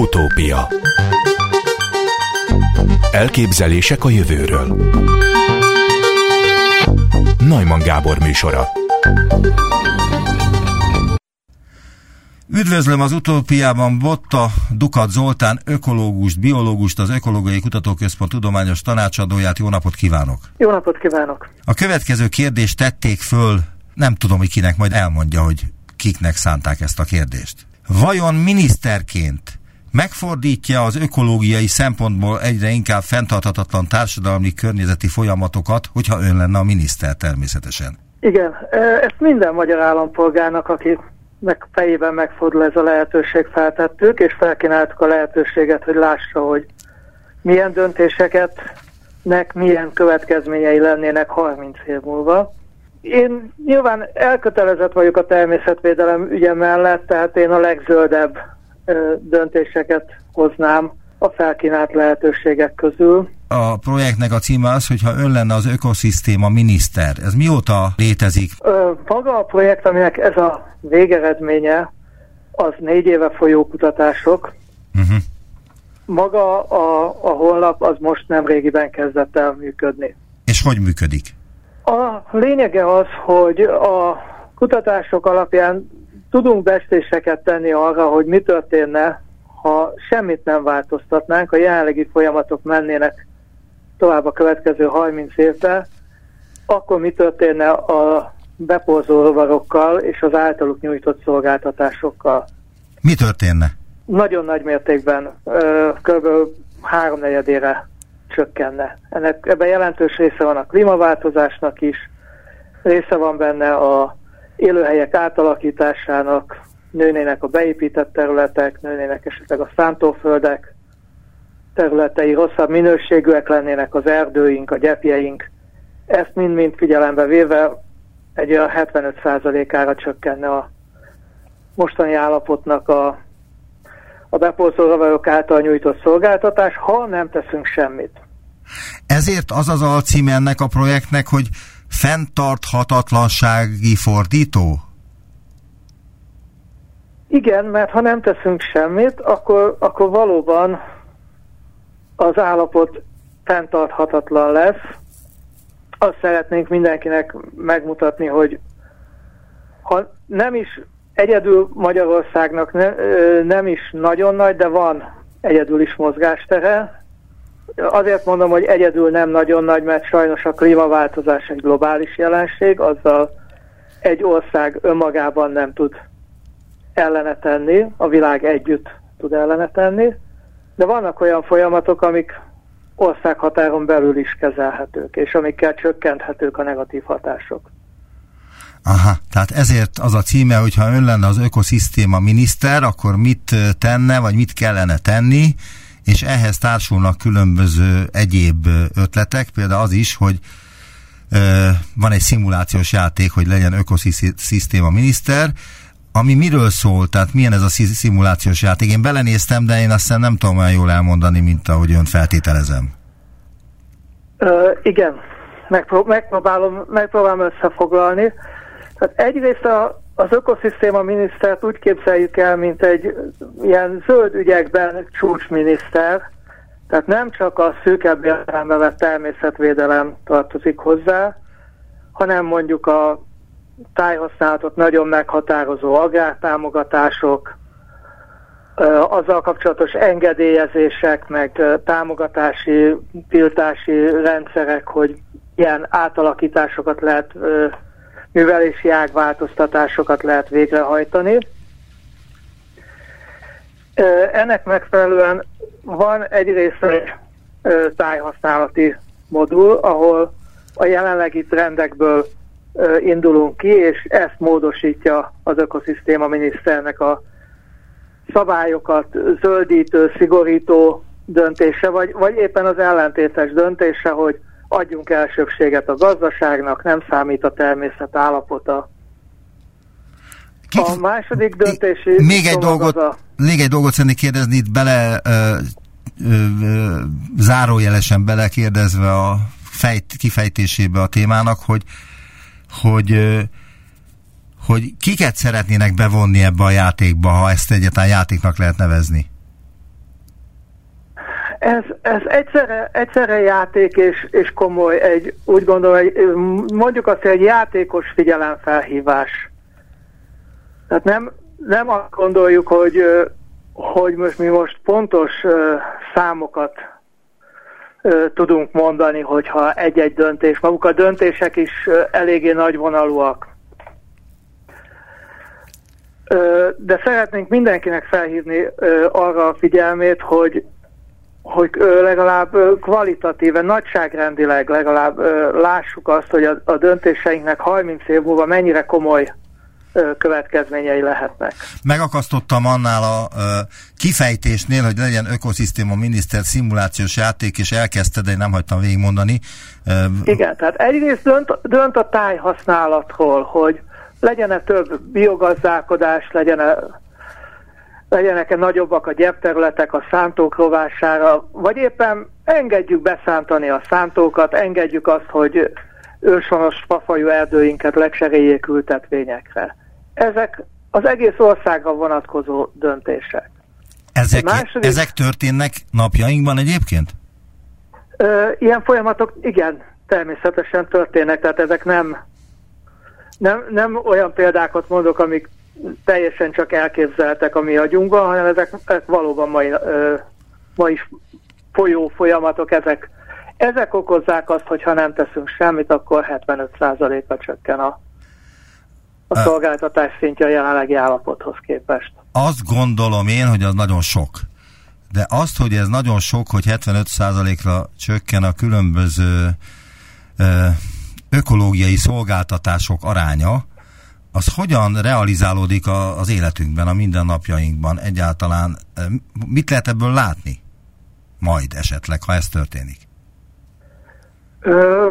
Utópia Elképzelések a jövőről Najman Gábor műsora Üdvözlöm az utópiában Botta Dukat Zoltán, ökológust, biológust, az Ökológiai Kutatóközpont tudományos tanácsadóját. Jó napot kívánok! Jó napot kívánok! A következő kérdést tették föl, nem tudom, hogy kinek, majd elmondja, hogy kiknek szánták ezt a kérdést. Vajon miniszterként megfordítja az ökológiai szempontból egyre inkább fenntarthatatlan társadalmi környezeti folyamatokat, hogyha ön lenne a miniszter természetesen? Igen, ezt minden magyar állampolgárnak, aki meg fejében megfordul ez a lehetőség, feltettük, és felkínáltuk a lehetőséget, hogy lássa, hogy milyen döntéseket nek milyen következményei lennének 30 év múlva. Én nyilván elkötelezett vagyok a természetvédelem ügye mellett, tehát én a legzöldebb döntéseket hoznám a felkínált lehetőségek közül. A projektnek a címe az, hogyha ön lenne az ökoszisztéma miniszter. Ez mióta létezik? Ö, maga a projekt, aminek ez a végeredménye, az négy éve folyó kutatások. Uh-huh. Maga a, a honlap az most nem régiben kezdett el működni. És hogy működik? A lényege az, hogy a kutatások alapján tudunk bestéseket tenni arra, hogy mi történne, ha semmit nem változtatnánk, a jelenlegi folyamatok mennének tovább a következő 30 évben, akkor mi történne a beporzó rovarokkal és az általuk nyújtott szolgáltatásokkal? Mi történne? Nagyon nagy mértékben, kb. háromnegyedére csökkenne. Ennek, ebben jelentős része van a klímaváltozásnak is, része van benne a élőhelyek átalakításának, nőnének a beépített területek, nőnének esetleg a szántóföldek területei, rosszabb minőségűek lennének az erdőink, a gyepjeink. Ezt mind-mind figyelembe véve egy olyan 75%-ára csökkenne a mostani állapotnak a a bepolszolgavarok által nyújtott szolgáltatás, ha nem teszünk semmit. Ezért az az alcím ennek a projektnek, hogy fenntarthatatlansági fordító? Igen, mert ha nem teszünk semmit, akkor, akkor valóban az állapot fenntarthatatlan lesz. Azt szeretnénk mindenkinek megmutatni, hogy ha nem is Egyedül Magyarországnak ne, nem is nagyon nagy, de van egyedül is mozgástere. Azért mondom, hogy egyedül nem nagyon nagy, mert sajnos a klímaváltozás egy globális jelenség, azzal egy ország önmagában nem tud ellene tenni, a világ együtt tud ellene tenni, de vannak olyan folyamatok, amik országhatáron belül is kezelhetők, és amikkel csökkenthetők a negatív hatások. Aha, tehát ezért az a címe, hogyha ön lenne az ökoszisztéma miniszter, akkor mit tenne, vagy mit kellene tenni, és ehhez társulnak különböző egyéb ötletek, például az is, hogy van egy szimulációs játék, hogy legyen ökoszisztéma miniszter, ami miről szól, tehát milyen ez a szimulációs játék? Én belenéztem, de én azt nem tudom olyan jól elmondani, mint ahogy ön feltételezem. Ö, igen, Megpró- megpróbálom, megpróbálom összefoglalni. Tehát egyrészt a, az ökoszisztéma minisztert úgy képzeljük el, mint egy ilyen zöld ügyekben csúcsminiszter, tehát nem csak a szűkebb értelembe vett természetvédelem tartozik hozzá, hanem mondjuk a tájhasználatot nagyon meghatározó agrártámogatások, azzal kapcsolatos engedélyezések, meg támogatási, tiltási rendszerek, hogy ilyen átalakításokat lehet művelési ágváltoztatásokat lehet végrehajtani. Ennek megfelelően van egyrészt egy tájhasználati modul, ahol a jelenlegi trendekből indulunk ki, és ezt módosítja az ökoszisztéma miniszternek a szabályokat zöldítő, szigorító döntése, vagy, vagy éppen az ellentétes döntése, hogy adjunk elsőbséget a gazdaságnak, nem számít a természet állapota. Kik, a második döntési... Még egy, dolgot, a... még egy dolgot szeretnék kérdezni, itt bele ö, ö, ö, zárójelesen belekérdezve a fejt, kifejtésébe a témának, hogy, hogy ö, hogy kiket szeretnének bevonni ebbe a játékba, ha ezt egyáltalán játéknak lehet nevezni? Ez, ez egyszerre, egyszerre játék és, és komoly, egy, úgy gondolom, egy, mondjuk azt, egy játékos figyelemfelhívás. Tehát nem, nem azt gondoljuk, hogy, hogy most mi most pontos számokat tudunk mondani, hogyha egy-egy döntés, maguk a döntések is eléggé nagyvonalúak. De szeretnénk mindenkinek felhívni arra a figyelmét, hogy hogy legalább kvalitatíven, nagyságrendileg legalább lássuk azt, hogy a, a döntéseinknek 30 év múlva mennyire komoly következményei lehetnek. Megakasztottam annál a kifejtésnél, hogy legyen ökoszisztéma miniszter szimulációs játék, és elkezdte, de én nem hagytam végigmondani. Igen, tehát egyrészt dönt, dönt a tájhasználatról, hogy legyen-e több biogazdálkodás, legyen-e legyenek-e nagyobbak a gyepterületek a szántók rovására, vagy éppen engedjük beszántani a szántókat, engedjük azt, hogy őshonos fafajú erdőinket legseréljék ültetvényekre. Ezek az egész országra vonatkozó döntések. Ezek, második, ezek történnek napjainkban egyébként? Ö, ilyen folyamatok, igen, természetesen történnek, tehát ezek nem, nem, nem olyan példákat mondok, amik teljesen csak elképzeltek a mi agyunkban, hanem ezek, ezek valóban mai, ö, mai folyó folyamatok, ezek, ezek okozzák azt, hogy ha nem teszünk semmit, akkor 75%-a csökken a, a szolgáltatás szintje a jelenlegi állapothoz képest. Azt gondolom én, hogy az nagyon sok. De azt, hogy ez nagyon sok, hogy 75%-ra csökken a különböző ö, ökológiai szolgáltatások aránya, az hogyan realizálódik a, az életünkben, a mindennapjainkban egyáltalán? Mit lehet ebből látni? Majd esetleg, ha ez történik. Ö,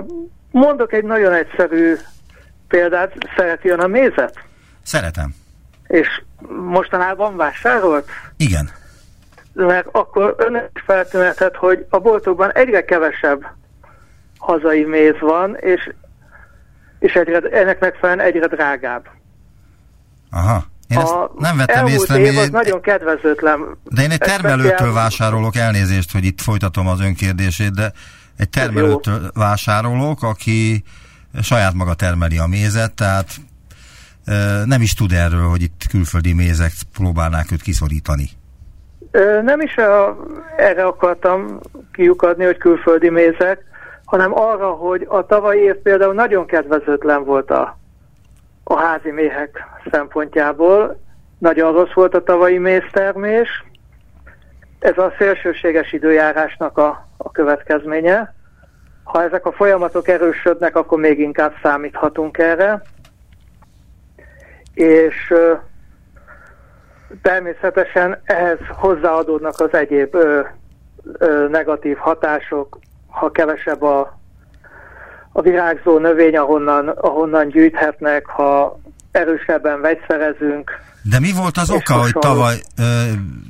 mondok egy nagyon egyszerű példát. Szereti ön a mézet? Szeretem. És mostanában vásárolt? Igen. Mert akkor ön is feltűnhetett, hogy a boltokban egyre kevesebb hazai méz van, és és egyre, ennek megfelelően egyre drágább. Aha. Én ezt a nem vettem észre. Év az nagyon kedvezőtlen. De én egy termelőtől vásárolok, elnézést, hogy itt folytatom az önkérdését, de egy termelőtől vásárolok, aki saját maga termeli a mézet, tehát nem is tud erről, hogy itt külföldi mézek próbálnák őt kiszorítani. Nem is a, erre akartam kiukadni, hogy külföldi mézek, hanem arra, hogy a tavalyi év például nagyon kedvezőtlen volt a, a házi méhek szempontjából. Nagyon rossz volt a tavalyi méztermés. Ez a szélsőséges időjárásnak a, a következménye. Ha ezek a folyamatok erősödnek, akkor még inkább számíthatunk erre. És ö, természetesen ehhez hozzáadódnak az egyéb ö, ö, negatív hatások, ha kevesebb a, a virágzó növény, ahonnan, ahonnan gyűjthetnek, ha erősebben vegyszerezünk. De mi volt az oka, hogy tavaly,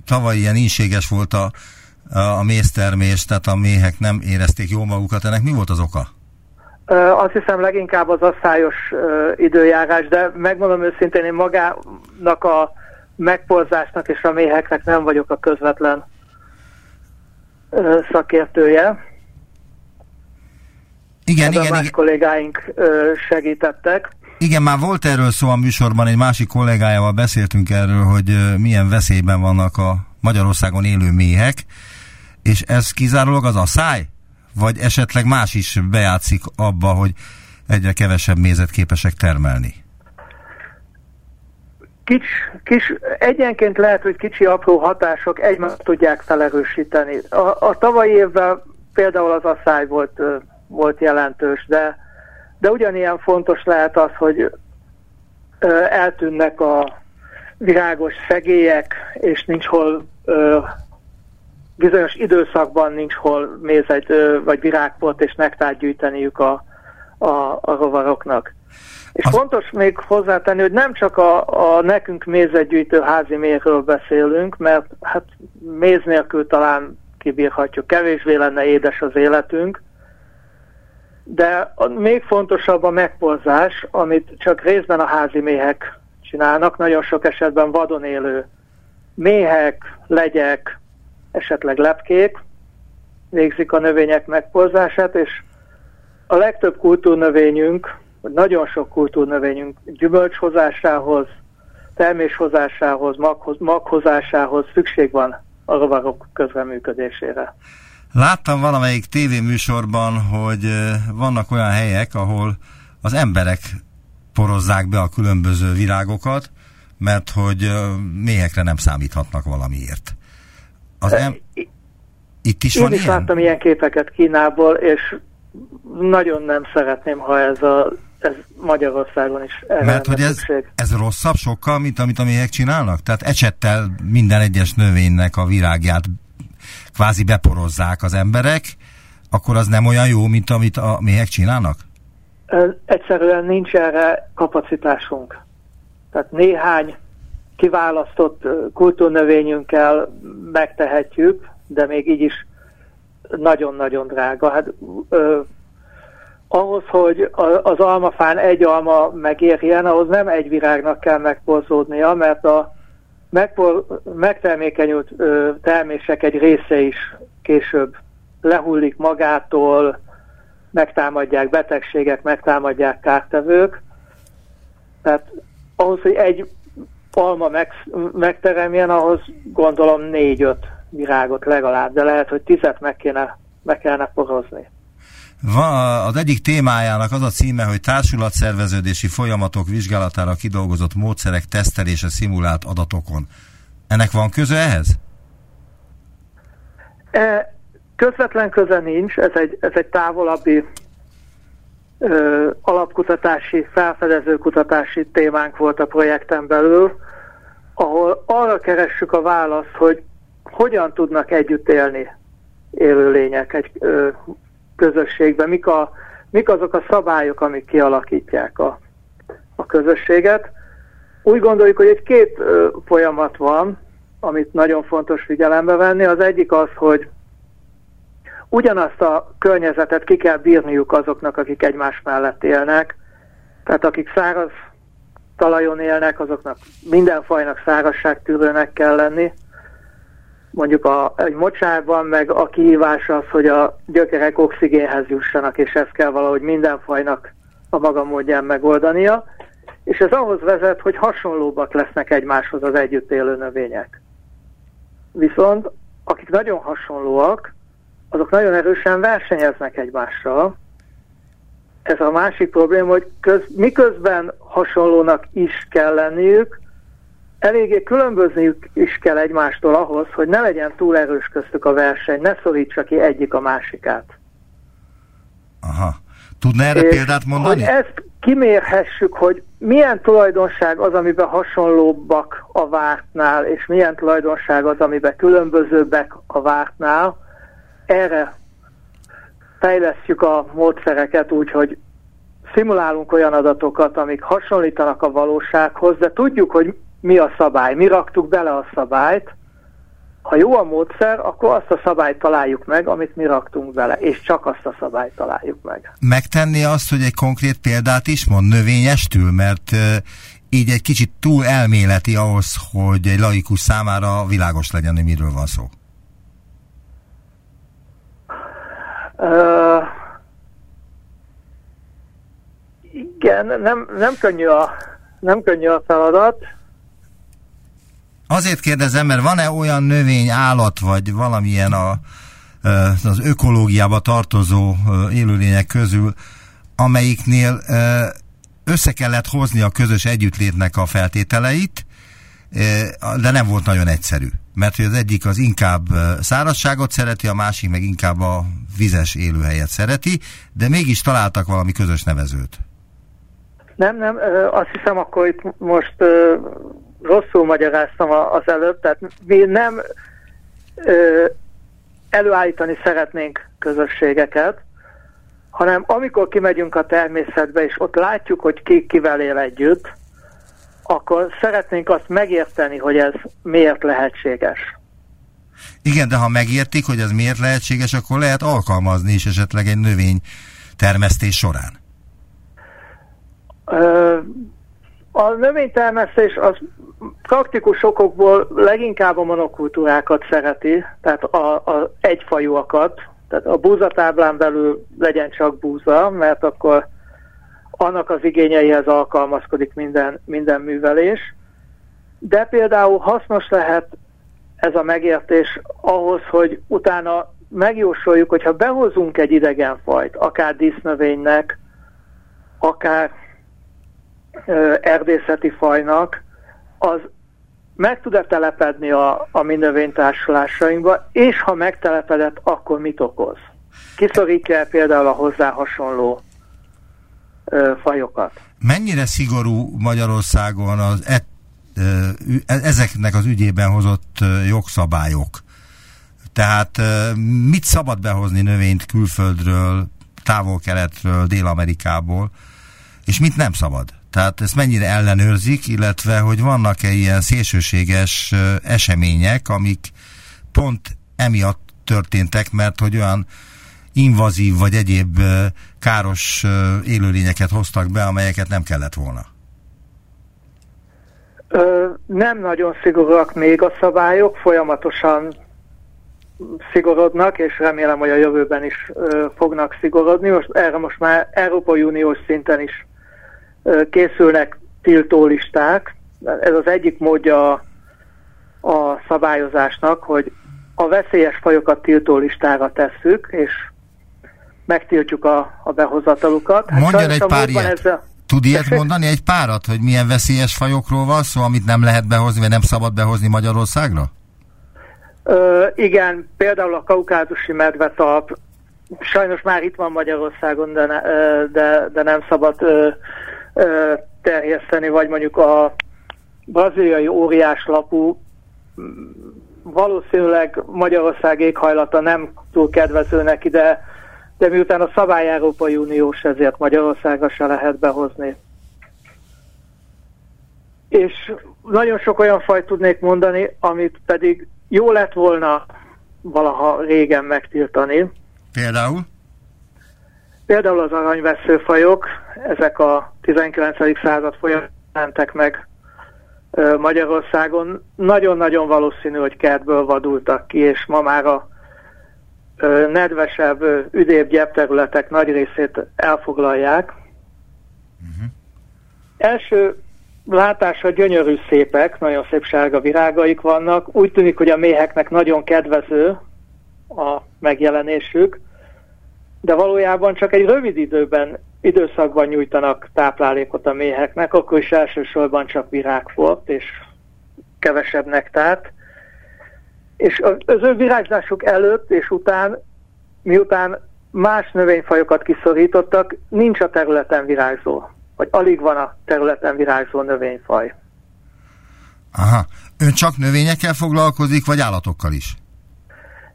tavaly ilyen ínséges volt a, a méztermés, tehát a méhek nem érezték jól magukat, ennek mi volt az oka? Azt hiszem leginkább az asszályos időjárás, de megmondom őszintén, én magának a megporzásnak és a méheknek nem vagyok a közvetlen szakértője. Igen, igen, más igen. kollégáink segítettek. Igen, már volt erről szó a műsorban, egy másik kollégájával beszéltünk erről, hogy milyen veszélyben vannak a Magyarországon élő méhek, és ez kizárólag az a száj? Vagy esetleg más is bejátszik abba, hogy egyre kevesebb mézet képesek termelni? Kis, kis, egyenként lehet, hogy kicsi apró hatások egymást tudják felerősíteni. A, a tavalyi évben például az asszály volt volt jelentős, de, de ugyanilyen fontos lehet az, hogy ö, eltűnnek a virágos szegélyek, és nincs hol ö, bizonyos időszakban nincs hol mézet vagy virágport és nektát gyűjteniük a, a, a rovaroknak. És az... fontos még hozzátenni, hogy nem csak a, a nekünk mézetgyűjtő házi méhről beszélünk, mert hát méz nélkül talán kibírhatjuk, kevésbé lenne édes az életünk, de a, még fontosabb a megporzás, amit csak részben a házi méhek csinálnak, nagyon sok esetben vadon élő méhek, legyek, esetleg lepkék, végzik a növények megporzását, és a legtöbb kultúrnövényünk, nagyon sok kultúrnövényünk gyümölcshozásához, terméshozásához, maghoz, maghozásához szükség van a rovarok közreműködésére. Láttam valamelyik tévéműsorban, hogy vannak olyan helyek, ahol az emberek porozzák be a különböző virágokat, mert hogy méhekre nem számíthatnak valamiért. Az em... Itt is Én van is ilyen? láttam ilyen képeket Kínából, és nagyon nem szeretném, ha ez a ez Magyarországon is Mert hogy ez, ez rosszabb sokkal, mint amit a méhek csinálnak? Tehát ecsettel minden egyes növénynek a virágját kvázi beporozzák az emberek, akkor az nem olyan jó, mint amit a méhek csinálnak? Egyszerűen nincs erre kapacitásunk. Tehát néhány kiválasztott kultúrnövényünkkel megtehetjük, de még így is nagyon-nagyon drága. Hát ö, ahhoz, hogy az almafán egy alma megérjen, ahhoz nem egy virágnak kell megporzódnia, mert a megpor, megtermékenyült ö, termések egy része is később lehullik magától, megtámadják betegségek, megtámadják kártevők. Tehát ahhoz, hogy egy alma meg, megteremjen, ahhoz gondolom négy-öt virágot legalább, de lehet, hogy tizet meg, kéne, meg kellene porozni. Van, az egyik témájának az a címe, hogy társulatszerveződési folyamatok vizsgálatára kidolgozott módszerek tesztelése szimulált adatokon. Ennek van köze ehhez? E, közvetlen köze nincs, ez egy, ez egy távolabbi ö, alapkutatási, felfedező kutatási témánk volt a projekten belül, ahol arra keressük a választ, hogy hogyan tudnak együtt élni élőlények egy ö, közösségben, mik, a, mik azok a szabályok, amik kialakítják a, a közösséget. Úgy gondoljuk, hogy egy két folyamat van, amit nagyon fontos figyelembe venni. Az egyik az, hogy ugyanazt a környezetet ki kell bírniuk azoknak, akik egymás mellett élnek. Tehát akik száraz talajon élnek, azoknak minden fajnak szárazságtűrőnek kell lenni mondjuk a, egy mocsárban, meg a kihívás az, hogy a gyökerek oxigénhez jussanak, és ezt kell valahogy minden fajnak a maga módján megoldania, és ez ahhoz vezet, hogy hasonlóbbak lesznek egymáshoz az együtt élő növények. Viszont akik nagyon hasonlóak, azok nagyon erősen versenyeznek egymással. Ez a másik probléma, hogy köz, miközben hasonlónak is kell lenniük, eléggé különbözniük is kell egymástól ahhoz, hogy ne legyen túl erős köztük a verseny, ne szorítsa ki egyik a másikát. Aha. Tudna erre és példát mondani? Hogy ezt kimérhessük, hogy milyen tulajdonság az, amiben hasonlóbbak a vártnál, és milyen tulajdonság az, amiben különbözőbbek a vártnál, erre fejlesztjük a módszereket úgy, hogy szimulálunk olyan adatokat, amik hasonlítanak a valósághoz, de tudjuk, hogy mi a szabály. Mi raktuk bele a szabályt, ha jó a módszer, akkor azt a szabályt találjuk meg, amit mi raktunk bele, és csak azt a szabályt találjuk meg. Megtenni azt, hogy egy konkrét példát is mond növényestül, mert így egy kicsit túl elméleti ahhoz, hogy egy laikus számára világos legyen, hogy miről van szó. Uh, igen, nem, nem, könnyű a, nem könnyű a feladat. Azért kérdezem, mert van-e olyan növény, állat, vagy valamilyen a, az ökológiába tartozó élőlények közül, amelyiknél össze kellett hozni a közös együttlétnek a feltételeit, de nem volt nagyon egyszerű. Mert hogy az egyik az inkább szárazságot szereti, a másik meg inkább a vizes élőhelyet szereti, de mégis találtak valami közös nevezőt. Nem, nem, azt hiszem akkor itt most rosszul magyaráztam az előbb, tehát mi nem ö, előállítani szeretnénk közösségeket, hanem amikor kimegyünk a természetbe, és ott látjuk, hogy ki kivel él együtt, akkor szeretnénk azt megérteni, hogy ez miért lehetséges. Igen, de ha megértik, hogy ez miért lehetséges, akkor lehet alkalmazni is esetleg egy növény termesztés során. Ö, a növénytermesztés az praktikus okokból leginkább a monokultúrákat szereti, tehát a, a egyfajúakat, Tehát a búzatáblán belül legyen csak búza, mert akkor annak az igényeihez alkalmazkodik minden, minden művelés. De például hasznos lehet ez a megértés ahhoz, hogy utána megjósoljuk, hogyha behozunk egy idegenfajt, akár dísznövénynek, akár ö, erdészeti fajnak, az meg tud-e telepedni a, a mi növénytársulásainkba, és ha megtelepedett, akkor mit okoz? Kiszorítja például a hozzá hasonló ö, fajokat? Mennyire szigorú Magyarországon az et, ö, ezeknek az ügyében hozott jogszabályok? Tehát mit szabad behozni növényt külföldről, távol-keletről, Dél-Amerikából, és mit nem szabad? Tehát ezt mennyire ellenőrzik, illetve hogy vannak-e ilyen szélsőséges események, amik pont emiatt történtek, mert hogy olyan invazív vagy egyéb káros élőlényeket hoztak be, amelyeket nem kellett volna? Ö, nem nagyon szigorúak még a szabályok, folyamatosan szigorodnak, és remélem, hogy a jövőben is ö, fognak szigorodni. Most erre most már Európai Uniós szinten is készülnek tiltólisták. Ez az egyik módja a, szabályozásnak, hogy a veszélyes fajokat tiltólistára tesszük, és megtiltjuk a, a behozatalukat. Hát Mondjon egy pár ilyet. a... Tud ilyet mondani egy párat, hogy milyen veszélyes fajokról van szó, amit nem lehet behozni, vagy nem szabad behozni Magyarországra? Ö, igen, például a kaukázusi medvetalp, sajnos már itt van Magyarországon, de, ne, de, de nem szabad ö, terjeszteni, vagy mondjuk a braziliai óriáslapú valószínűleg Magyarország éghajlata nem túl kedvező neki, de, de miután a szabály Európai Uniós, ezért Magyarországra se lehet behozni. És nagyon sok olyan fajt tudnék mondani, amit pedig jó lett volna valaha régen megtiltani. Például? Például az aranyveszőfajok, ezek a 19. század folyamán mentek meg Magyarországon. Nagyon-nagyon valószínű, hogy kertből vadultak ki, és ma már a nedvesebb, üdébb gyepterületek nagy részét elfoglalják. Uh-huh. Első látásra gyönyörű szépek, nagyon szép sárga virágaik vannak. Úgy tűnik, hogy a méheknek nagyon kedvező a megjelenésük, de valójában csak egy rövid időben, időszakban nyújtanak táplálékot a méheknek, akkor is elsősorban csak virágfort és kevesebb nektárt. És az ő virágzásuk előtt és után, miután más növényfajokat kiszorítottak, nincs a területen virágzó vagy alig van a területen virágzó növényfaj. Aha. Ön csak növényekkel foglalkozik, vagy állatokkal is?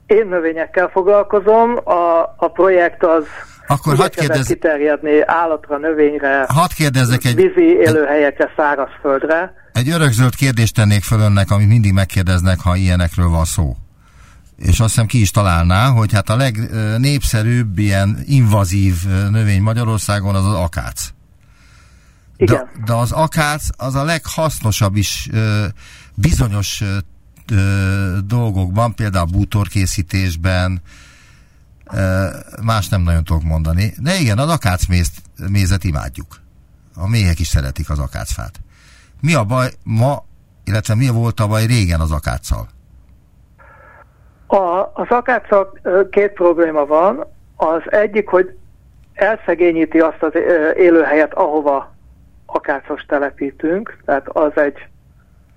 Én növényekkel foglalkozom, a, a projekt az akkor hadd kérdez... kiterjedni állatra, növényre, hadd kérdezzek egy... vízi élőhelyekre, szárazföldre. Egy örökzöld kérdést tennék föl önnek, amit mindig megkérdeznek, ha ilyenekről van szó. És azt hiszem ki is találná, hogy hát a legnépszerűbb ilyen invazív növény Magyarországon az az akác. Igen. De, de az akác az a leghasznosabb is bizonyos ö, dolgokban, például bútorkészítésben, ö, más nem nagyon tudok mondani. De igen, az mézet imádjuk. A méhek is szeretik az akácfát. Mi a baj ma, illetve mi volt a baj régen az akáccal? A, az akáccal két probléma van. Az egyik, hogy elszegényíti azt az élőhelyet, ahova akácos telepítünk, tehát az egy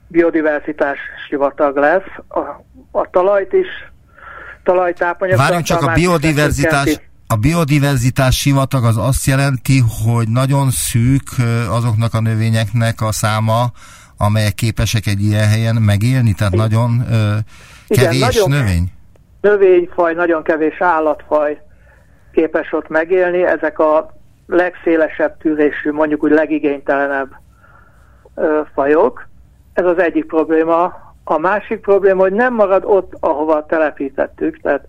biodiverzitás sivatag lesz. A, a talajt is, talajtápanyag... Várjunk csak, a biodiverzitás, a biodiverzitás sivatag az azt jelenti, hogy nagyon szűk azoknak a növényeknek a száma, amelyek képesek egy ilyen helyen megélni, tehát Igen. nagyon ö, kevés Igen, nagyon növény? Növényfaj, nagyon kevés állatfaj képes ott megélni. Ezek a legszélesebb tűrésű, mondjuk úgy legigénytelenebb ö, fajok. Ez az egyik probléma. A másik probléma, hogy nem marad ott, ahova telepítettük, tehát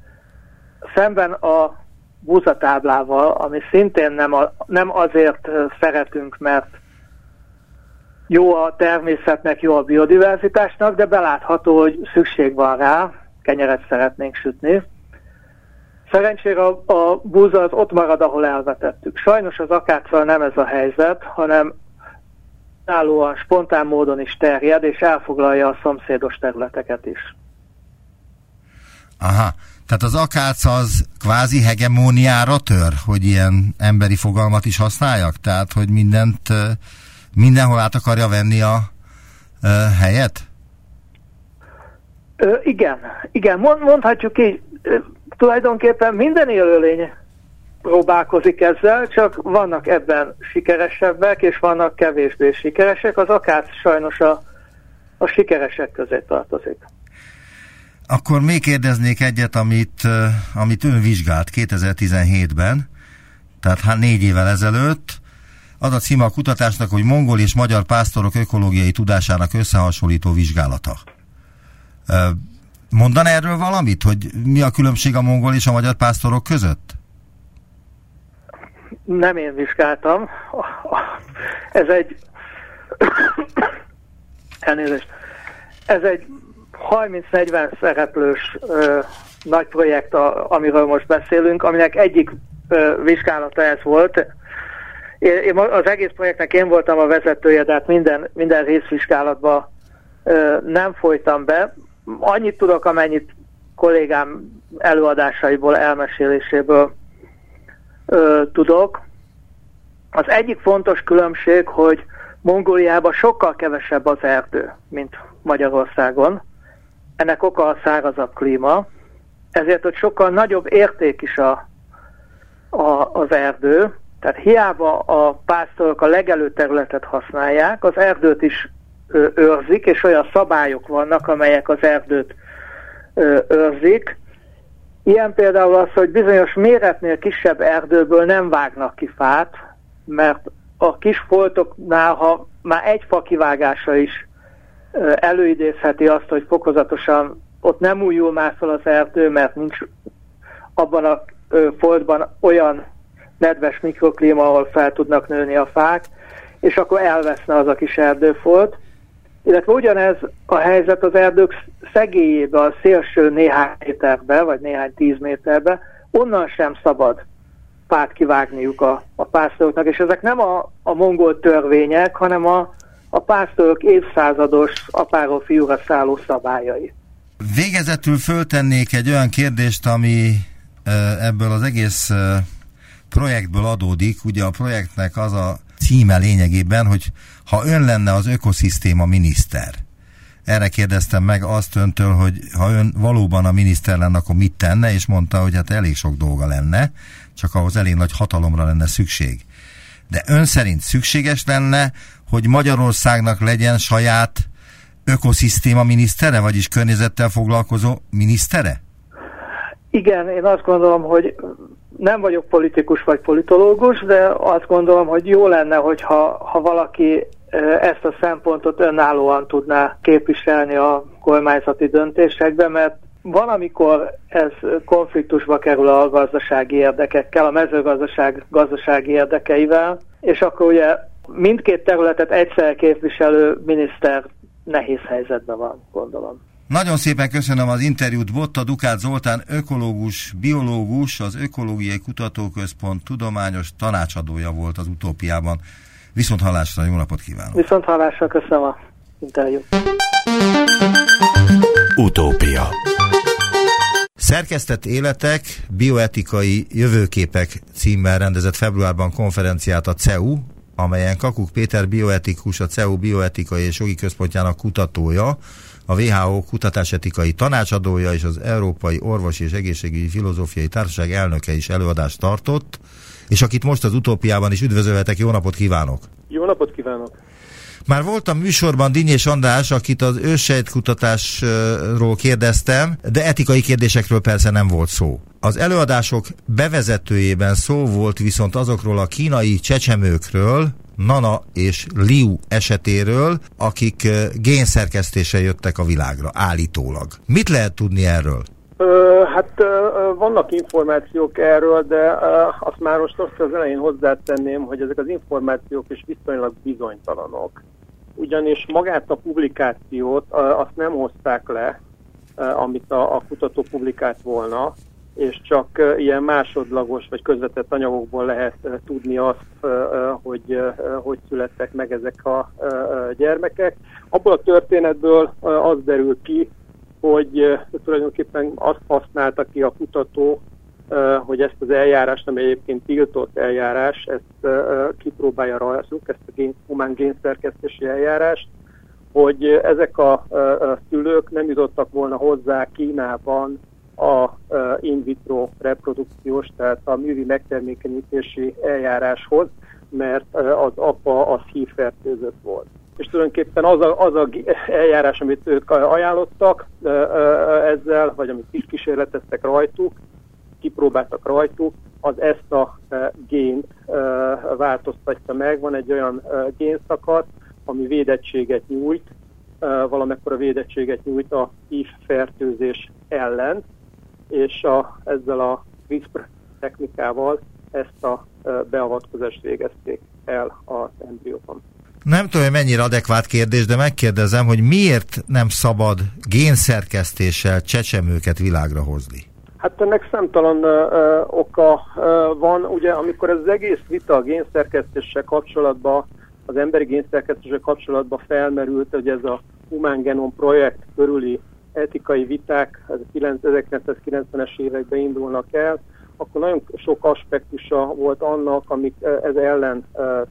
szemben a búzatáblával, ami szintén nem, a, nem azért szeretünk, mert jó a természetnek, jó a biodiverzitásnak, de belátható, hogy szükség van rá, kenyeret szeretnénk sütni. Szerencsére a, a búza az ott marad, ahol elvetettük. Sajnos az akáccal nem ez a helyzet, hanem állóan spontán módon is terjed, és elfoglalja a szomszédos területeket is. Aha, tehát az akác az kvázi hegemóniára tör, hogy ilyen emberi fogalmat is használjak? Tehát, hogy mindent, mindenhol át akarja venni a, a helyet? Ö, igen, igen, mondhatjuk így, tulajdonképpen minden élőlény próbálkozik ezzel, csak vannak ebben sikeresebbek, és vannak kevésbé sikeresek. Az akác sajnos a, a sikeresek közé tartozik. Akkor még kérdeznék egyet, amit, amit ön vizsgált 2017-ben, tehát hát négy évvel ezelőtt. Az a címe a kutatásnak, hogy mongol és magyar pásztorok ökológiai tudásának összehasonlító vizsgálata. Mondan erről valamit, hogy mi a különbség a mongol és a magyar pásztorok között? Nem én vizsgáltam. Ez egy... Elnézést. Ez egy 30-40 szereplős ö, nagy projekt, a, amiről most beszélünk, aminek egyik ö, vizsgálata ez volt. Én, én, az egész projektnek én voltam a vezetője, de hát minden, minden részvizsgálatba ö, nem folytam be. Annyit tudok, amennyit kollégám előadásaiból, elmeséléséből ö, tudok. Az egyik fontos különbség, hogy Mongóliában sokkal kevesebb az erdő, mint Magyarországon. Ennek oka a szárazabb klíma, ezért hogy sokkal nagyobb érték is a, a, az erdő, tehát hiába a pásztorok a legelő területet használják, az erdőt is őrzik, és olyan szabályok vannak, amelyek az erdőt őrzik. Ilyen például az, hogy bizonyos méretnél kisebb erdőből nem vágnak ki fát, mert a kis foltoknál, ha már egy fa kivágása is előidézheti azt, hogy fokozatosan ott nem újul már fel az erdő, mert nincs abban a foltban olyan nedves mikroklíma, ahol fel tudnak nőni a fák, és akkor elveszne az a kis erdőfolt. Illetve ugyanez a helyzet az erdők szegélyébe, a szélső néhány méterbe, vagy néhány tíz méterbe, onnan sem szabad fát kivágniuk a, a pásztoroknak, és ezek nem a, a mongol törvények, hanem a, a pásztorok évszázados apáról fiúra szálló szabályai. Végezetül föltennék egy olyan kérdést, ami ebből az egész projektből adódik. Ugye a projektnek az a címe lényegében, hogy ha ön lenne az ökoszisztéma miniszter, erre kérdeztem meg azt öntől, hogy ha ön valóban a miniszter lenne, akkor mit tenne, és mondta, hogy hát elég sok dolga lenne, csak ahhoz elég nagy hatalomra lenne szükség. De ön szerint szükséges lenne, hogy Magyarországnak legyen saját ökoszisztéma minisztere, vagyis környezettel foglalkozó minisztere? Igen, én azt gondolom, hogy nem vagyok politikus vagy politológus, de azt gondolom, hogy jó lenne, hogyha ha valaki ezt a szempontot önállóan tudná képviselni a kormányzati döntésekbe, mert van, amikor ez konfliktusba kerül a gazdasági érdekekkel, a mezőgazdaság gazdasági érdekeivel, és akkor ugye mindkét területet egyszer képviselő miniszter nehéz helyzetben van, gondolom. Nagyon szépen köszönöm az interjút. Botta Dukát Zoltán, ökológus, biológus, az Ökológiai Kutatóközpont tudományos tanácsadója volt az utópiában. Viszont hallásra, jó napot kívánok! Viszont hallásra, köszönöm a interjút. Utópia Szerkesztett életek, bioetikai jövőképek címmel rendezett februárban konferenciát a CEU, amelyen Kakuk Péter bioetikus, a CEU bioetikai és jogi központjának kutatója, a WHO kutatásetikai tanácsadója és az Európai Orvosi és Egészségügyi Filozófiai Társaság elnöke is előadást tartott, és akit most az utópiában is üdvözölhetek, jó napot kívánok! Jó napot kívánok! Már voltam műsorban Dinyés András, akit az ősejtkutatásról kérdeztem, de etikai kérdésekről persze nem volt szó. Az előadások bevezetőjében szó volt viszont azokról a kínai csecsemőkről, Nana és Liu esetéről, akik génszerkesztése jöttek a világra, állítólag. Mit lehet tudni erről? Ö, hát ö, vannak információk erről, de ö, azt már most azt az elején hozzátenném, hogy ezek az információk is viszonylag bizonytalanok ugyanis magát a publikációt azt nem hozták le, amit a, a kutató publikált volna, és csak ilyen másodlagos vagy közvetett anyagokból lehet tudni azt, hogy hogy születtek meg ezek a gyermekek. Abból a történetből az derül ki, hogy tulajdonképpen azt használta ki a kutató, hogy ezt az eljárást, ami egyébként tiltott eljárás, ezt kipróbálja rajzuk, ezt a gén, humán génszerkesztési eljárást, hogy ezek a szülők nem jutottak volna hozzá Kínában a in vitro reprodukciós, tehát a művi megtermékenyítési eljáráshoz, mert az apa az hívfertőzött volt. És tulajdonképpen az a, az a eljárás, amit ők ajánlottak ezzel, vagy amit is kísérleteztek rajtuk, kipróbáltak rajtuk, az ezt a gént változtatja meg. Van egy olyan génszakasz, ami védettséget nyújt, valamekkor a védettséget nyújt a HIV fertőzés ellen, és a, ezzel a CRISPR technikával ezt a beavatkozást végezték el az embrióban. Nem tudom, hogy mennyire adekvát kérdés, de megkérdezem, hogy miért nem szabad génszerkesztéssel csecsemőket világra hozni? Hát ennek számtalan uh, oka uh, van. Ugye, amikor ez az egész vita a génszerkesztéssel kapcsolatban, az emberi génszerkesztéssel kapcsolatban felmerült, hogy ez a Human Genome projekt körüli etikai viták az 1990-es években indulnak el, akkor nagyon sok aspektusa volt annak, amik ez ellen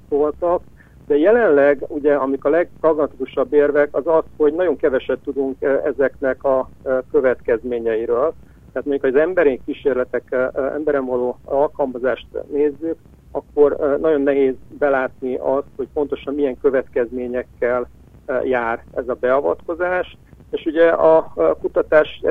szóltak, de jelenleg ugye, amik a legpragmatikusabb érvek, az az, hogy nagyon keveset tudunk ezeknek a következményeiről. Tehát mondjuk, az emberi kísérletek, emberen való alkalmazást nézzük, akkor nagyon nehéz belátni azt, hogy pontosan milyen következményekkel jár ez a beavatkozás, és ugye a kutatás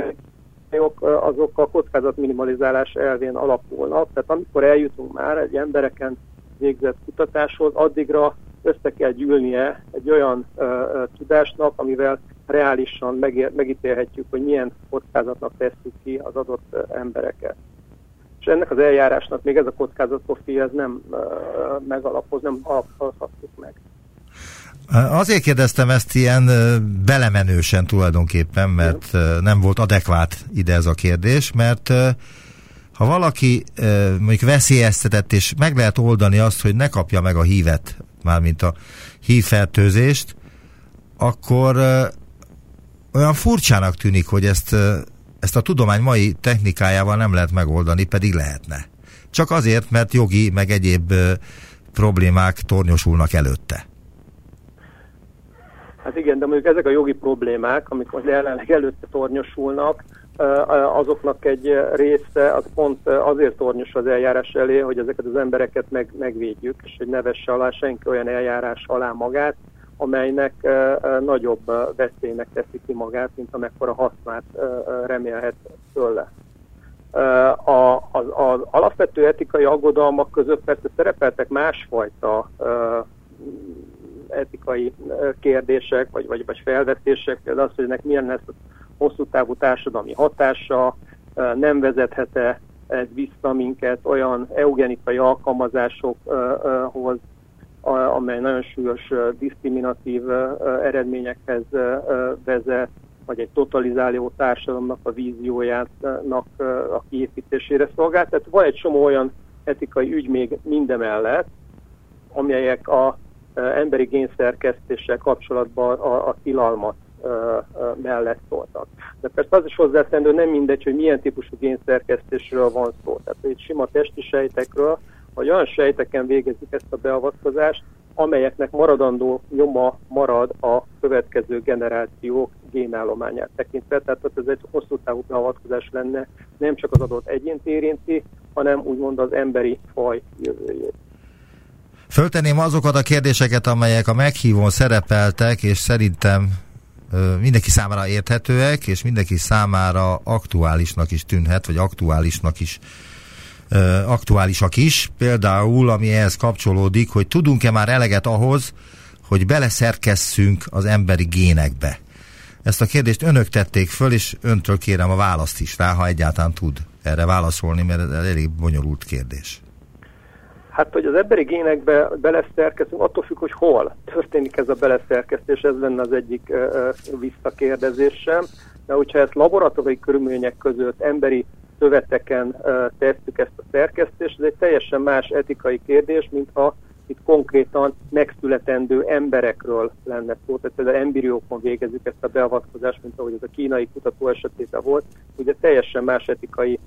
azok a kockázatminimalizálás elvén alapulnak, tehát amikor eljutunk már egy embereken végzett kutatáshoz, addigra össze kell gyűlnie egy olyan uh, tudásnak, amivel reálisan megér, megítélhetjük, hogy milyen kockázatnak tesszük ki az adott embereket. És ennek az eljárásnak még ez a kockázatprofil ez nem uh, megalapoz, nem alapozhatjuk meg. Azért kérdeztem ezt ilyen belemenősen tulajdonképpen, mert nem volt adekvát ide ez a kérdés, mert ha valaki mondjuk veszélyeztetett, és meg lehet oldani azt, hogy ne kapja meg a hívet, mármint a hívfertőzést, akkor olyan furcsának tűnik, hogy ezt, ezt a tudomány mai technikájával nem lehet megoldani, pedig lehetne. Csak azért, mert jogi, meg egyéb problémák tornyosulnak előtte. Hát igen, de mondjuk ezek a jogi problémák, amik most jelenleg előtte tornyosulnak, azoknak egy része az pont azért tornyos az eljárás elé, hogy ezeket az embereket meg, megvédjük, és hogy ne vesse alá senki olyan eljárás alá magát, amelynek nagyobb veszélynek teszi ki magát, mint amekkora hasznát remélhet tőle. Az, az alapvető etikai aggodalmak között persze szerepeltek másfajta etikai kérdések, vagy, vagy, vagy felvetések, például az, hogy ennek milyen lesz a hosszú távú társadalmi hatása, nem vezethete ez vissza minket olyan eugenikai alkalmazásokhoz, amely nagyon súlyos diszkriminatív eredményekhez vezet, vagy egy totalizáló társadalomnak a víziójának a kiépítésére szolgál. Tehát van egy csomó olyan etikai ügy még mindemellett, amelyek a emberi génszerkesztéssel kapcsolatban a, a tilalmat mellett szóltak. De persze az is hozzátendő, nem mindegy, hogy milyen típusú génszerkesztésről van szó. Tehát egy sima testi sejtekről, vagy olyan sejteken végezik ezt a beavatkozást, amelyeknek maradandó nyoma marad a következő generációk génállományát tekintve. Tehát ez egy hosszú távú beavatkozás lenne, nem csak az adott egyént érinti, hanem úgymond az emberi faj jövőjét. Föltenném azokat a kérdéseket, amelyek a meghívón szerepeltek, és szerintem mindenki számára érthetőek, és mindenki számára aktuálisnak is tűnhet, vagy aktuálisnak is aktuálisak is. Például, ami ehhez kapcsolódik, hogy tudunk-e már eleget ahhoz, hogy beleszerkesszünk az emberi génekbe. Ezt a kérdést önök tették föl, és öntől kérem a választ is rá, ha egyáltalán tud erre válaszolni, mert ez elég bonyolult kérdés. Hát, hogy az emberi génekbe beleszerkezünk, attól függ, hogy hol történik ez a beleszerkesztés, ez lenne az egyik visszakérdezésem. De hogyha ezt laboratóriumi körülmények között emberi szöveteken tesszük ezt a szerkesztést, ez egy teljesen más etikai kérdés, mint ha itt konkrétan megszületendő emberekről lenne szó, tehát például embriókon végezzük ezt a beavatkozást, mint ahogy ez a kínai kutató esetében volt, ugye teljesen más etikai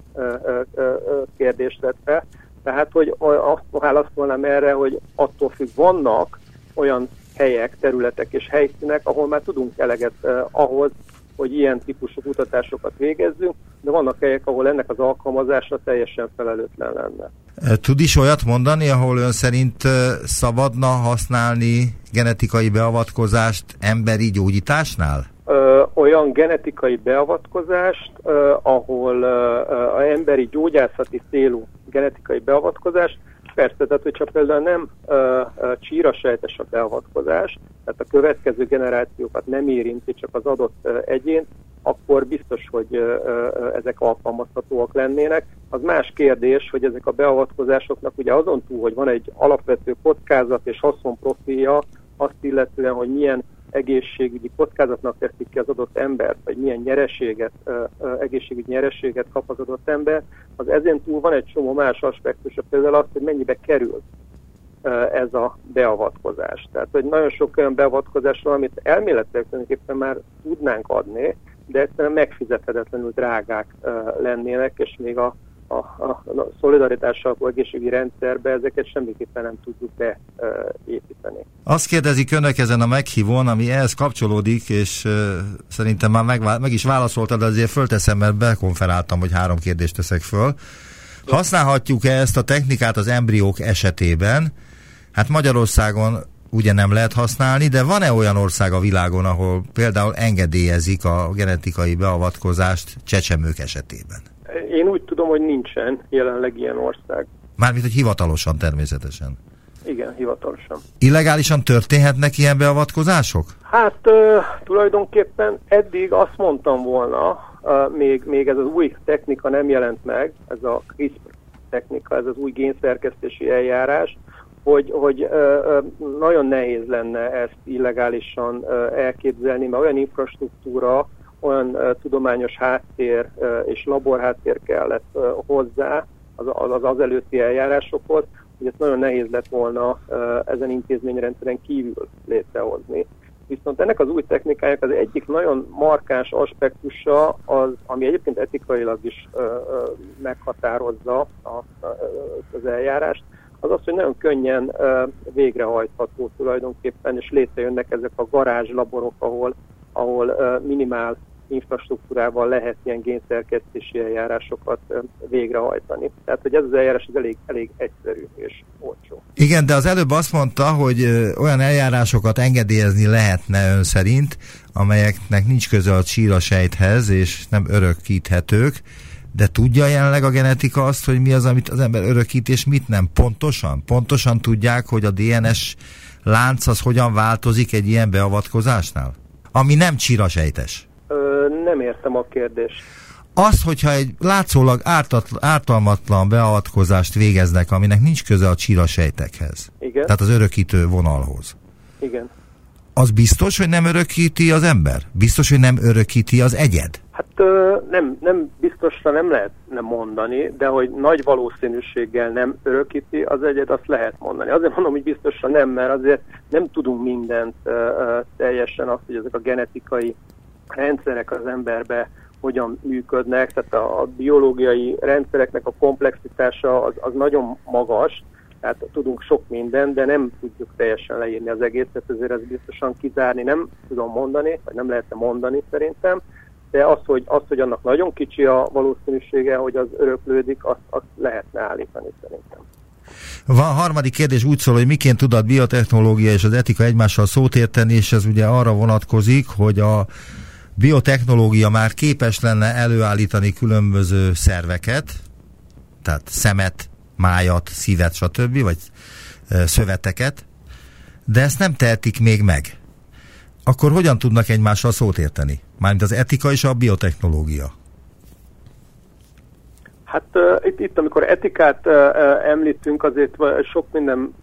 kérdést tett fel. Tehát, hogy azt válaszolnám erre, hogy attól függ, vannak olyan helyek, területek és helyszínek, ahol már tudunk eleget eh, ahhoz, hogy ilyen típusú kutatásokat végezzünk, de vannak helyek, ahol ennek az alkalmazása teljesen felelőtlen lenne. Tud is olyat mondani, ahol ön szerint szabadna használni genetikai beavatkozást emberi gyógyításnál? Ö, olyan genetikai beavatkozást, ö, ahol ö, a emberi gyógyászati célú genetikai beavatkozást Persze, tehát hogyha például nem uh, sejtes a beavatkozás, tehát a következő generációkat nem érinti csak az adott uh, egyén, akkor biztos, hogy ezek alkalmazhatóak lennének. Az más kérdés, hogy ezek a beavatkozásoknak ugye azon túl, hogy van egy alapvető kockázat és haszonprofilja, azt illetően, hogy milyen egészségügyi kockázatnak teszik ki az adott ember, vagy milyen nyereséget, egészségügyi nyereséget kap az adott ember, az ezen túl van egy csomó más aspektus, például az, hogy mennyibe kerül ez a beavatkozás. Tehát, hogy nagyon sok olyan beavatkozás van, amit elméletileg tulajdonképpen már tudnánk adni, de egyszerűen megfizethetetlenül drágák lennének, és még a a, a, a szolidaritással a egészségügyi rendszerbe ezeket semmiképpen nem tudjuk beépíteni. Azt kérdezik önök ezen a meghívón, ami ehhez kapcsolódik, és uh, szerintem már meg, meg is válaszoltad, de azért fölteszem, mert bekonferáltam, hogy három kérdést teszek föl. Használhatjuk-e ezt a technikát az embriók esetében? Hát Magyarországon ugye nem lehet használni, de van-e olyan ország a világon, ahol például engedélyezik a genetikai beavatkozást csecsemők esetében? Én úgy tudom, hogy nincsen jelenleg ilyen ország. Mármint, hogy hivatalosan természetesen. Igen, hivatalosan. Illegálisan történhetnek ilyen beavatkozások? Hát tulajdonképpen eddig azt mondtam volna, még, még ez az új technika nem jelent meg, ez a CRISPR technika, ez az új génszerkesztési eljárás, hogy, hogy nagyon nehéz lenne ezt illegálisan elképzelni, mert olyan infrastruktúra, olyan tudományos háttér és laborháttér kellett hozzá az, az az előtti eljárásokhoz, hogy ezt nagyon nehéz lett volna ezen intézményrendszeren kívül létrehozni. Viszont ennek az új technikájának az egyik nagyon markáns aspektusa, az, ami egyébként etikailag is uh, uh, meghatározza a, uh, az eljárást, az az, hogy nagyon könnyen uh, végrehajtható tulajdonképpen, és létrejönnek ezek a garázslaborok, ahol, ahol uh, minimál infrastruktúrával lehet ilyen génszerkesztési eljárásokat végrehajtani. Tehát, hogy ez az eljárás az elég, elég egyszerű és olcsó. Igen, de az előbb azt mondta, hogy olyan eljárásokat engedélyezni lehetne ön szerint, amelyeknek nincs köze a csíra-sejthez, és nem örökíthetők, de tudja jelenleg a genetika azt, hogy mi az, amit az ember örökít, és mit nem? Pontosan? Pontosan tudják, hogy a DNS lánc az hogyan változik egy ilyen beavatkozásnál? Ami nem csíra-sejtes nem értem a kérdést. Az, hogyha egy látszólag ártat, ártalmatlan beavatkozást végeznek, aminek nincs köze a csíra sejtekhez. Igen. Tehát az örökítő vonalhoz. Igen. Az biztos, hogy nem örökíti az ember? Biztos, hogy nem örökíti az egyed? Hát ö, nem, nem biztosra nem lehet nem mondani, de hogy nagy valószínűséggel nem örökíti az egyed, azt lehet mondani. Azért mondom, hogy biztosra nem, mert azért nem tudunk mindent ö, ö, teljesen azt, hogy ezek a genetikai rendszerek az emberbe hogyan működnek, tehát a, a biológiai rendszereknek a komplexitása az, az nagyon magas, tehát tudunk sok minden, de nem tudjuk teljesen leírni az egészet, ezért ez biztosan kizárni nem tudom mondani, vagy nem lehetne mondani szerintem, de az, hogy, az, hogy annak nagyon kicsi a valószínűsége, hogy az öröklődik, azt, azt lehetne állítani szerintem. Van harmadik kérdés úgy szól, hogy miként tud a biotechnológia és az etika egymással szót érteni, és ez ugye arra vonatkozik, hogy a biotechnológia már képes lenne előállítani különböző szerveket, tehát szemet, májat, szívet, stb., vagy szöveteket, de ezt nem tehetik még meg. Akkor hogyan tudnak egymással szót érteni? Mármint az etika és a biotechnológia. Hát uh, itt, itt, amikor etikát uh, említünk, azért sok minden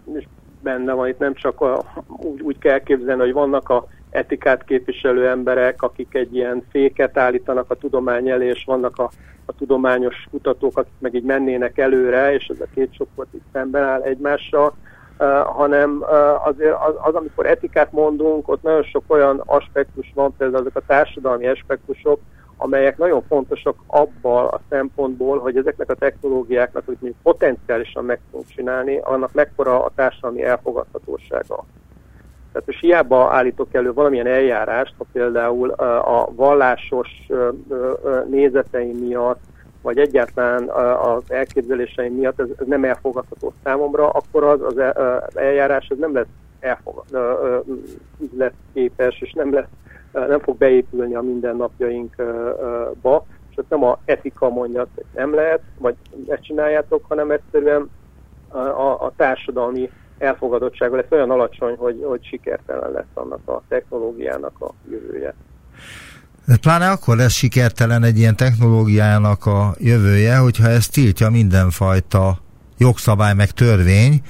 benne van, itt nem csak a, úgy, úgy kell képzelni, hogy vannak a etikát képviselő emberek, akik egy ilyen féket állítanak a tudomány elé, és vannak a, a tudományos kutatók, akik meg így mennének előre, és ez a két csoport itt szemben áll egymással, uh, hanem uh, azért az, az, amikor etikát mondunk, ott nagyon sok olyan aspektus van, például azok a társadalmi aspektusok, amelyek nagyon fontosak abban a szempontból, hogy ezeknek a technológiáknak, hogy mondjuk potenciálisan meg tudunk csinálni, annak mekkora a társadalmi elfogadhatósága. Tehát most hiába állítok elő valamilyen eljárást, ha például a vallásos nézeteim miatt, vagy egyáltalán az elképzeléseim miatt ez, nem elfogadható számomra, akkor az, az eljárás ez nem lesz elfogad, üzletképes, és nem, lesz, nem fog beépülni a mindennapjainkba, és nem a etika mondja, hogy nem lehet, vagy ezt csináljátok, hanem egyszerűen a, a társadalmi elfogadottsága lesz olyan alacsony, hogy, hogy sikertelen lesz annak a technológiának a jövője. De pláne akkor lesz sikertelen egy ilyen technológiának a jövője, hogyha ezt tiltja mindenfajta jogszabály meg törvény,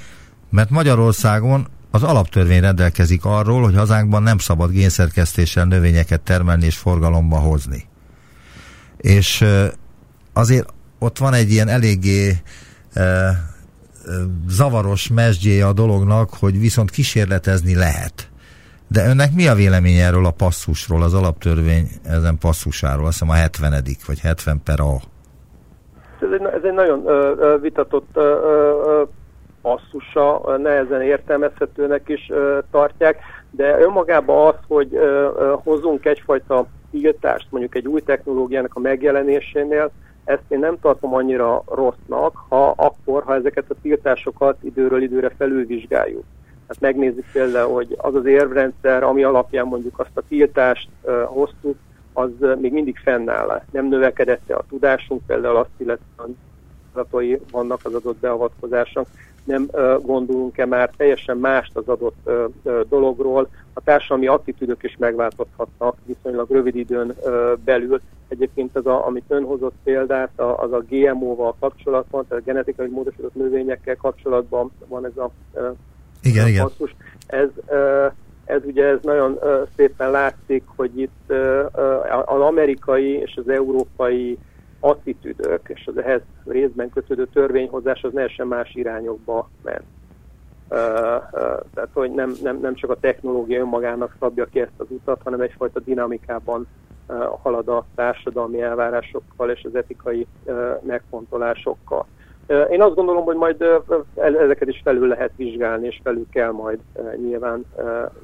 mert Magyarországon az alaptörvény rendelkezik arról, hogy hazánkban nem szabad génszerkesztéssel növényeket termelni és forgalomba hozni. És azért ott van egy ilyen eléggé zavaros mesdjéje a dolognak, hogy viszont kísérletezni lehet. De önnek mi a vélemény erről a passzusról, az alaptörvény ezen passzusáról? Azt hiszem a 70 vagy 70 per A. Ez egy, ez egy nagyon ö, ö, vitatott ö, ö, passzusa, nehezen értelmezhetőnek is ö, tartják, de önmagában az, hogy ö, ö, hozunk egyfajta tiltást mondjuk egy új technológiának a megjelenésénél, ezt én nem tartom annyira rossznak, ha akkor, ha ezeket a tiltásokat időről időre felülvizsgáljuk. Hát megnézzük például, hogy az az érvrendszer, ami alapján mondjuk azt a tiltást uh, hoztuk, az még mindig fennáll. Nem növekedett-e a tudásunk, például azt illetően adatai vannak az adott beavatkozások, nem uh, gondolunk-e már teljesen mást az adott uh, dologról, a társadalmi attitűdök is megváltozhatnak viszonylag rövid időn belül, Egyébként az, a, amit ön hozott példát, az a GMO-val kapcsolatban, tehát a genetikai módosított növényekkel kapcsolatban van ez a igen, a igen. Ez, ez ugye ez nagyon szépen látszik, hogy itt az amerikai és az európai attitűdök és az ehhez részben kötődő törvényhozás az teljesen más irányokba ment. Tehát, hogy nem, nem, nem csak a technológia önmagának szabja ki ezt az utat, hanem egyfajta dinamikában halad a társadalmi elvárásokkal és az etikai megfontolásokkal. Én azt gondolom, hogy majd ezeket is felül lehet vizsgálni, és felül kell majd nyilván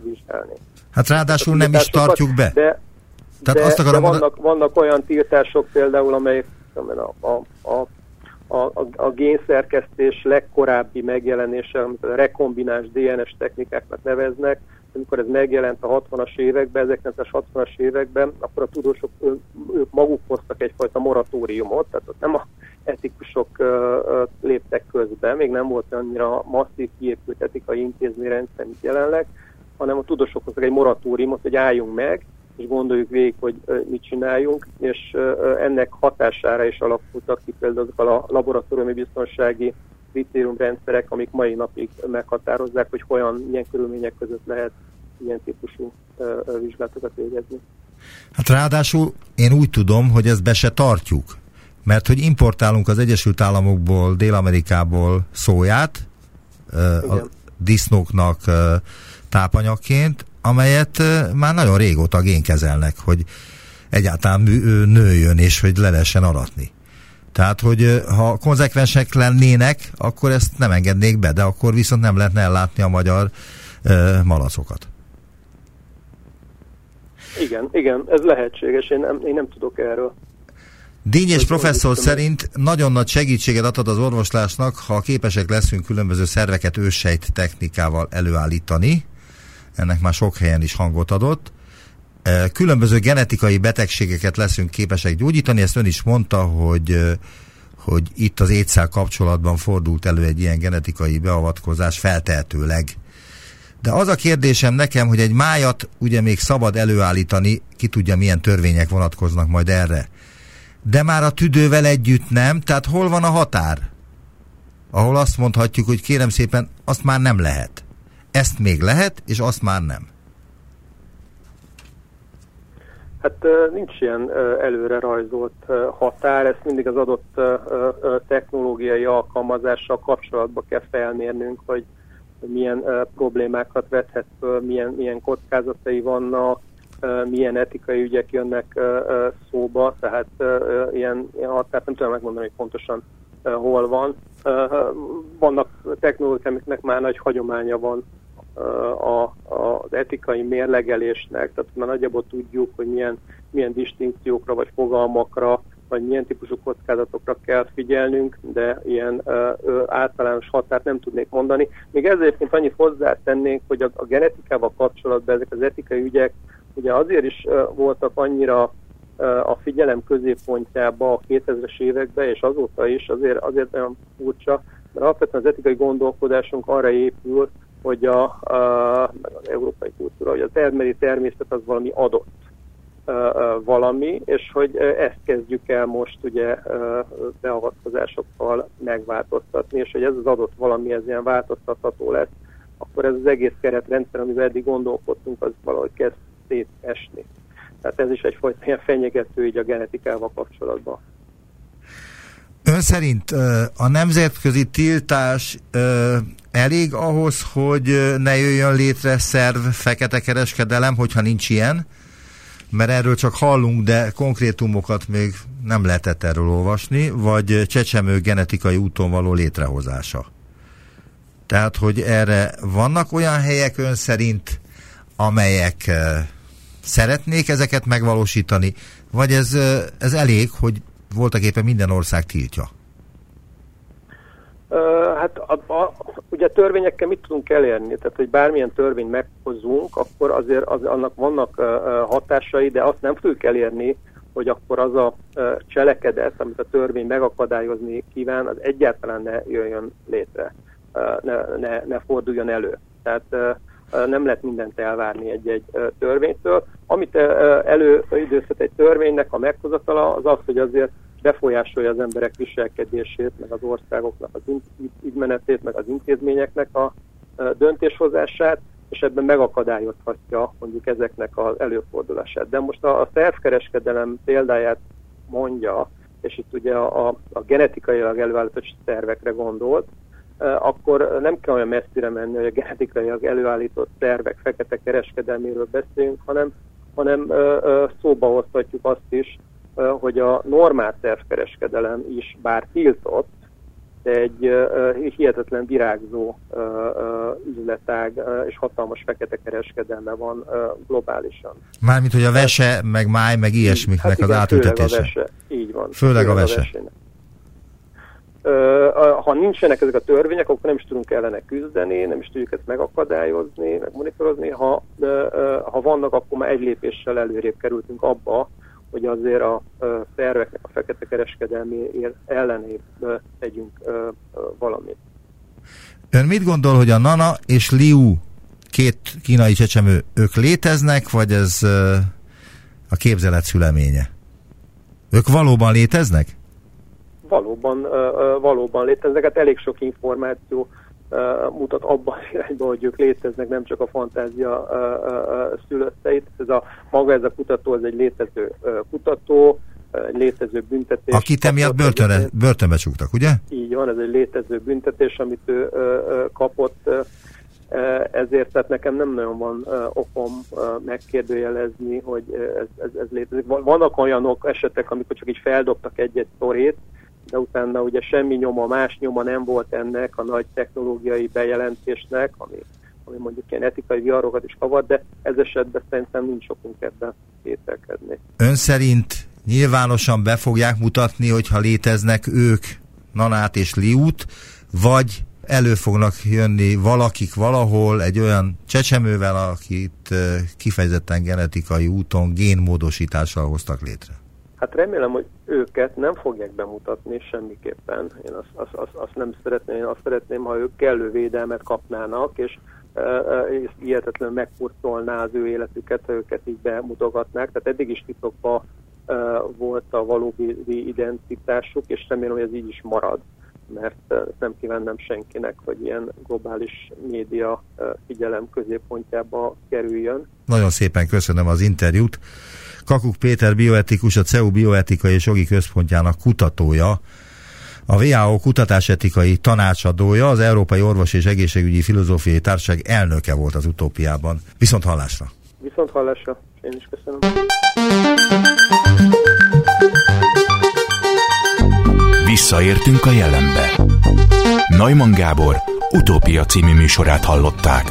vizsgálni. Hát ráadásul nem is tartjuk be. De, Tehát de, azt akarom de vannak, vannak olyan tiltások például, amelyek a, a, a a, a, a génszerkesztés legkorábbi megjelenése, amit a rekombinás DNS technikáknak neveznek, amikor ez megjelent a 60-as években, 1960-as években, akkor a tudósok ők maguk hoztak egyfajta moratóriumot, tehát ott nem a etikusok uh, uh, léptek közbe, még nem volt annyira masszív kiépült etikai intézményrendszer, mint jelenleg, hanem a tudósok hoztak egy moratóriumot, hogy álljunk meg, és gondoljuk végig, hogy mit csináljunk, és ennek hatására is alakultak ki például azok a laboratóriumi biztonsági kritériumrendszerek, amik mai napig meghatározzák, hogy hogyan, milyen körülmények között lehet ilyen típusú vizsgálatokat végezni. Hát ráadásul én úgy tudom, hogy ezt be se tartjuk, mert hogy importálunk az Egyesült Államokból, Dél-Amerikából szóját, Igen. a disznóknak tápanyagként, amelyet már nagyon régóta génkezelnek, hogy egyáltalán nőjön és hogy le lehessen aratni. Tehát, hogy ha konzekvensek lennének, akkor ezt nem engednék be, de akkor viszont nem lehetne ellátni a magyar uh, malacokat. Igen, igen, ez lehetséges, én nem, én nem tudok erről. Dényes professzor szerint nagyon nagy segítséget adhat az orvoslásnak, ha képesek leszünk különböző szerveket őssejt technikával előállítani. Ennek már sok helyen is hangot adott különböző genetikai betegségeket leszünk képesek gyógyítani, ezt ön is mondta, hogy hogy itt az étszel kapcsolatban fordult elő egy ilyen genetikai beavatkozás feltehetőleg. De az a kérdésem nekem, hogy egy májat ugye még szabad előállítani, ki tudja milyen törvények vonatkoznak majd erre. De már a tüdővel együtt nem, tehát hol van a határ? Ahol azt mondhatjuk, hogy kérem szépen, azt már nem lehet. Ezt még lehet, és azt már nem. Hát nincs ilyen előre rajzolt határ, ezt mindig az adott technológiai alkalmazással kapcsolatba kell felmérnünk, hogy milyen problémákat vethet milyen, milyen kockázatai vannak, milyen etikai ügyek jönnek szóba, tehát ilyen, ilyen határt nem tudom megmondani, hogy pontosan hol van. Vannak technológiák, amiknek már nagy hagyománya van a, az etikai mérlegelésnek, tehát már nagyjából tudjuk, hogy milyen, milyen distinkciókra vagy fogalmakra vagy milyen típusú kockázatokra kell figyelnünk, de ilyen ö, általános határt nem tudnék mondani. Még ezért annyit hozzátennénk, hogy a, a genetikával kapcsolatban ezek az etikai ügyek ugye azért is ö, voltak annyira ö, a figyelem középpontjába a 2000-es években, és azóta is azért, azért olyan furcsa, mert alapvetően az etikai gondolkodásunk arra épül, hogy a, a, az európai kultúra, hogy az emberi természet az valami adott valami, és hogy ezt kezdjük el most ugye beavatkozásokkal megváltoztatni, és hogy ez az adott valami, ez ilyen változtatható lesz, akkor ez az egész keretrendszer, amivel eddig gondolkodtunk, az valahogy kezd szétesni. Tehát ez is egyfajta ilyen fenyegető így a genetikával kapcsolatban. Ön szerint a nemzetközi tiltás elég ahhoz, hogy ne jöjjön létre szerv fekete kereskedelem, hogyha nincs ilyen? mert erről csak hallunk, de konkrétumokat még nem lehetett erről olvasni, vagy csecsemő genetikai úton való létrehozása. Tehát, hogy erre vannak olyan helyek ön szerint, amelyek szeretnék ezeket megvalósítani, vagy ez, ez elég, hogy voltak éppen minden ország tiltja? Hát ugye törvényekkel mit tudunk elérni? Tehát, hogy bármilyen törvényt meghozunk, akkor azért az, annak vannak hatásai, de azt nem tudjuk elérni, hogy akkor az a cselekedet, amit a törvény megakadályozni kíván, az egyáltalán ne jöjjön létre, ne, ne, ne forduljon elő. Tehát nem lehet mindent elvárni egy-egy törvénytől. Amit előidőzhet egy törvénynek a meghozatala, az az, hogy azért befolyásolja az emberek viselkedését, meg az országoknak az ügymenetét, meg az intézményeknek a döntéshozását, és ebben megakadályozhatja mondjuk ezeknek az előfordulását. De most a, a szervkereskedelem példáját mondja, és itt ugye a, a, a genetikailag előállított szervekre gondolt, akkor nem kell olyan messzire menni, hogy a genetikailag előállított szervek fekete kereskedelméről beszéljünk, hanem, hanem szóba hozhatjuk azt is, hogy a normál szervkereskedelem is bár tiltott, de egy hihetetlen virágzó üzletág és hatalmas fekete kereskedelme van globálisan. Mármint, hogy a vese, meg máj, meg ilyesmiknek hát igen, az átültetése. Főleg a vese, így van. Főleg, főleg a vese. A ha nincsenek ezek a törvények, akkor nem is tudunk ellene küzdeni, nem is tudjuk ezt megakadályozni, meg monitorozni. Ha, ha vannak, akkor már egy lépéssel előrébb kerültünk abba, hogy azért a szerveknek a fekete kereskedelmi ellenébb tegyünk valamit. Ön mit gondol, hogy a Nana és Liu két kínai csecsemő, ők léteznek, vagy ez a képzelet szüleménye? Ők valóban léteznek? Valóban, valóban léteznek. Hát elég sok információ mutat abban irányban, hogy ők léteznek, nem csak a fantázia szülötteit. Ez a, maga ez a kutató, ez egy létező kutató, egy létező büntetés. Akit emiatt börtönre, börtönbe csuktak, ugye? Így van, ez egy létező büntetés, amit ő kapott, ezért tehát nekem nem nagyon van okom megkérdőjelezni, hogy ez, ez, ez létezik. Vannak olyanok esetek, amikor csak így feldobtak egy-egy szorét, de utána ugye semmi nyoma, más nyoma nem volt ennek a nagy technológiai bejelentésnek, ami, ami mondjuk ilyen etikai viharokat is kavar, de ez esetben szerintem nincs okunk ebben kételkedni. Ön szerint nyilvánosan be fogják mutatni, hogyha léteznek ők, Nanát és Liút, vagy elő fognak jönni valakik valahol egy olyan csecsemővel, akit kifejezetten genetikai úton génmódosítással hoztak létre? Hát remélem, hogy őket nem fogják bemutatni semmiképpen. Én azt, azt, azt, azt nem szeretném, én azt szeretném, ha ők kellő védelmet kapnának, és és hihetetlenül megkurcolná az ő életüket, ha őket így bemutogatnák. Tehát eddig is titokban volt a valódi identitásuk, és remélem, hogy ez így is marad, mert nem kívánnám senkinek, hogy ilyen globális média figyelem középpontjába kerüljön. Nagyon szépen köszönöm az interjút. Kakuk Péter bioetikus, a CEU bioetikai és jogi központjának kutatója, a WHO kutatásetikai tanácsadója, az Európai Orvos és Egészségügyi Filozófiai Társaság elnöke volt az utópiában. Viszont hallásra! Viszont hallásra! Én is köszönöm. Visszaértünk a jelenbe. Neumann Gábor utópia című műsorát hallották.